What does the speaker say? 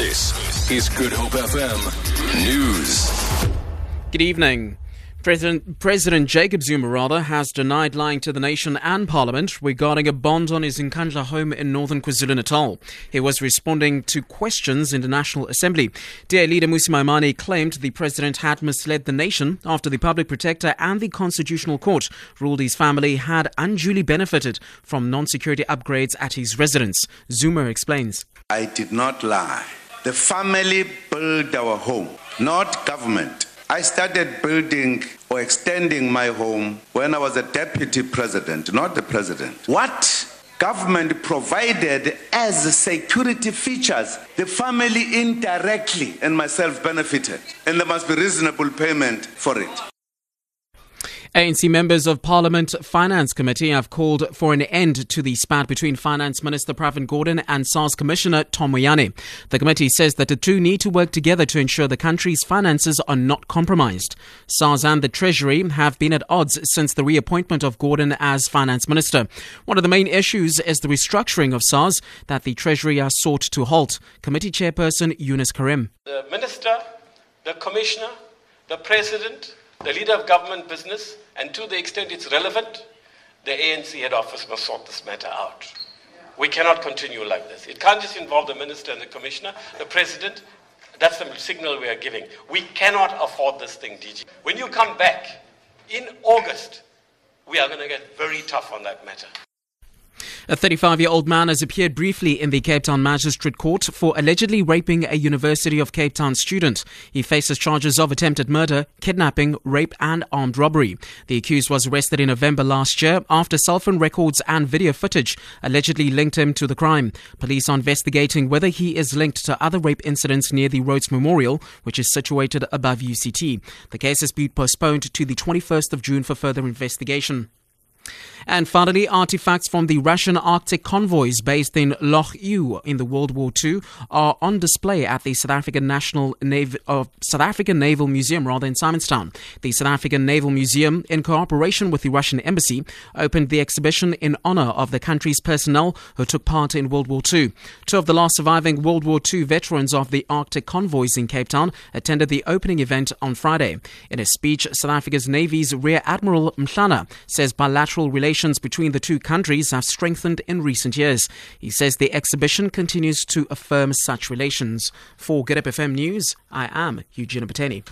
This is Good Hope FM News. Good evening. President, President Jacob Zuma rather has denied lying to the nation and parliament regarding a bond on his Nkandla home in northern KwaZulu-Natal. He was responding to questions in the National Assembly. DA leader Mmusi Maimane claimed the president had misled the nation after the public protector and the constitutional court ruled his family had unduly benefited from non-security upgrades at his residence. Zuma explains. I did not lie. The family built our home, not government. I started building or extending my home when I was a deputy president, not the president. What government provided as security features, the family indirectly and myself benefited. And there must be reasonable payment for it. ANC members of Parliament Finance Committee have called for an end to the spat between Finance Minister Pravin Gordhan and SARS Commissioner Tom Moyane. The committee says that the two need to work together to ensure the country's finances are not compromised. SARS and the Treasury have been at odds since the reappointment of Gordhan as Finance Minister. One of the main issues is the restructuring of SARS that the Treasury has sought to halt. Committee Chairperson Yunus Carrim. The Minister, the Commissioner, the President, the leader of government business, and to the extent it's relevant, the ANC head office must sort this matter out. We cannot continue like this. It can't just involve the minister and the commissioner, the president. That's the signal we are giving. We cannot afford this thing, DG. When you come back in August, we are going to get very tough on that matter. A 35 year old man has appeared briefly in the Cape Town Magistrate Court for allegedly raping a University of Cape Town student. He faces charges of attempted murder, kidnapping, rape, and armed robbery. The accused was arrested in November last year after cell phone records and video footage allegedly linked him to the crime. Police are investigating whether he is linked to other rape incidents near the Rhodes Memorial, which is situated above UCT. The case has been postponed to the 21st of June for further investigation. And finally, artifacts from the Russian Arctic convoys based in Loch Ewe in the World War II are on display at the South African National uh, South African Naval Museum, rather in Simonstown. The South African Naval Museum, in cooperation with the Russian Embassy, opened the exhibition in honor of the country's personnel who took part in World War II. Two of the last surviving World War II veterans of the Arctic convoys in Cape Town attended the opening event on Friday. In a speech, South Africa's Navy's Rear Admiral Mhlana says bilateral relations relations between the two countries have strengthened in recent years. He says the exhibition continues to affirm such relations. For Good FM News, I am Eugene Bateni.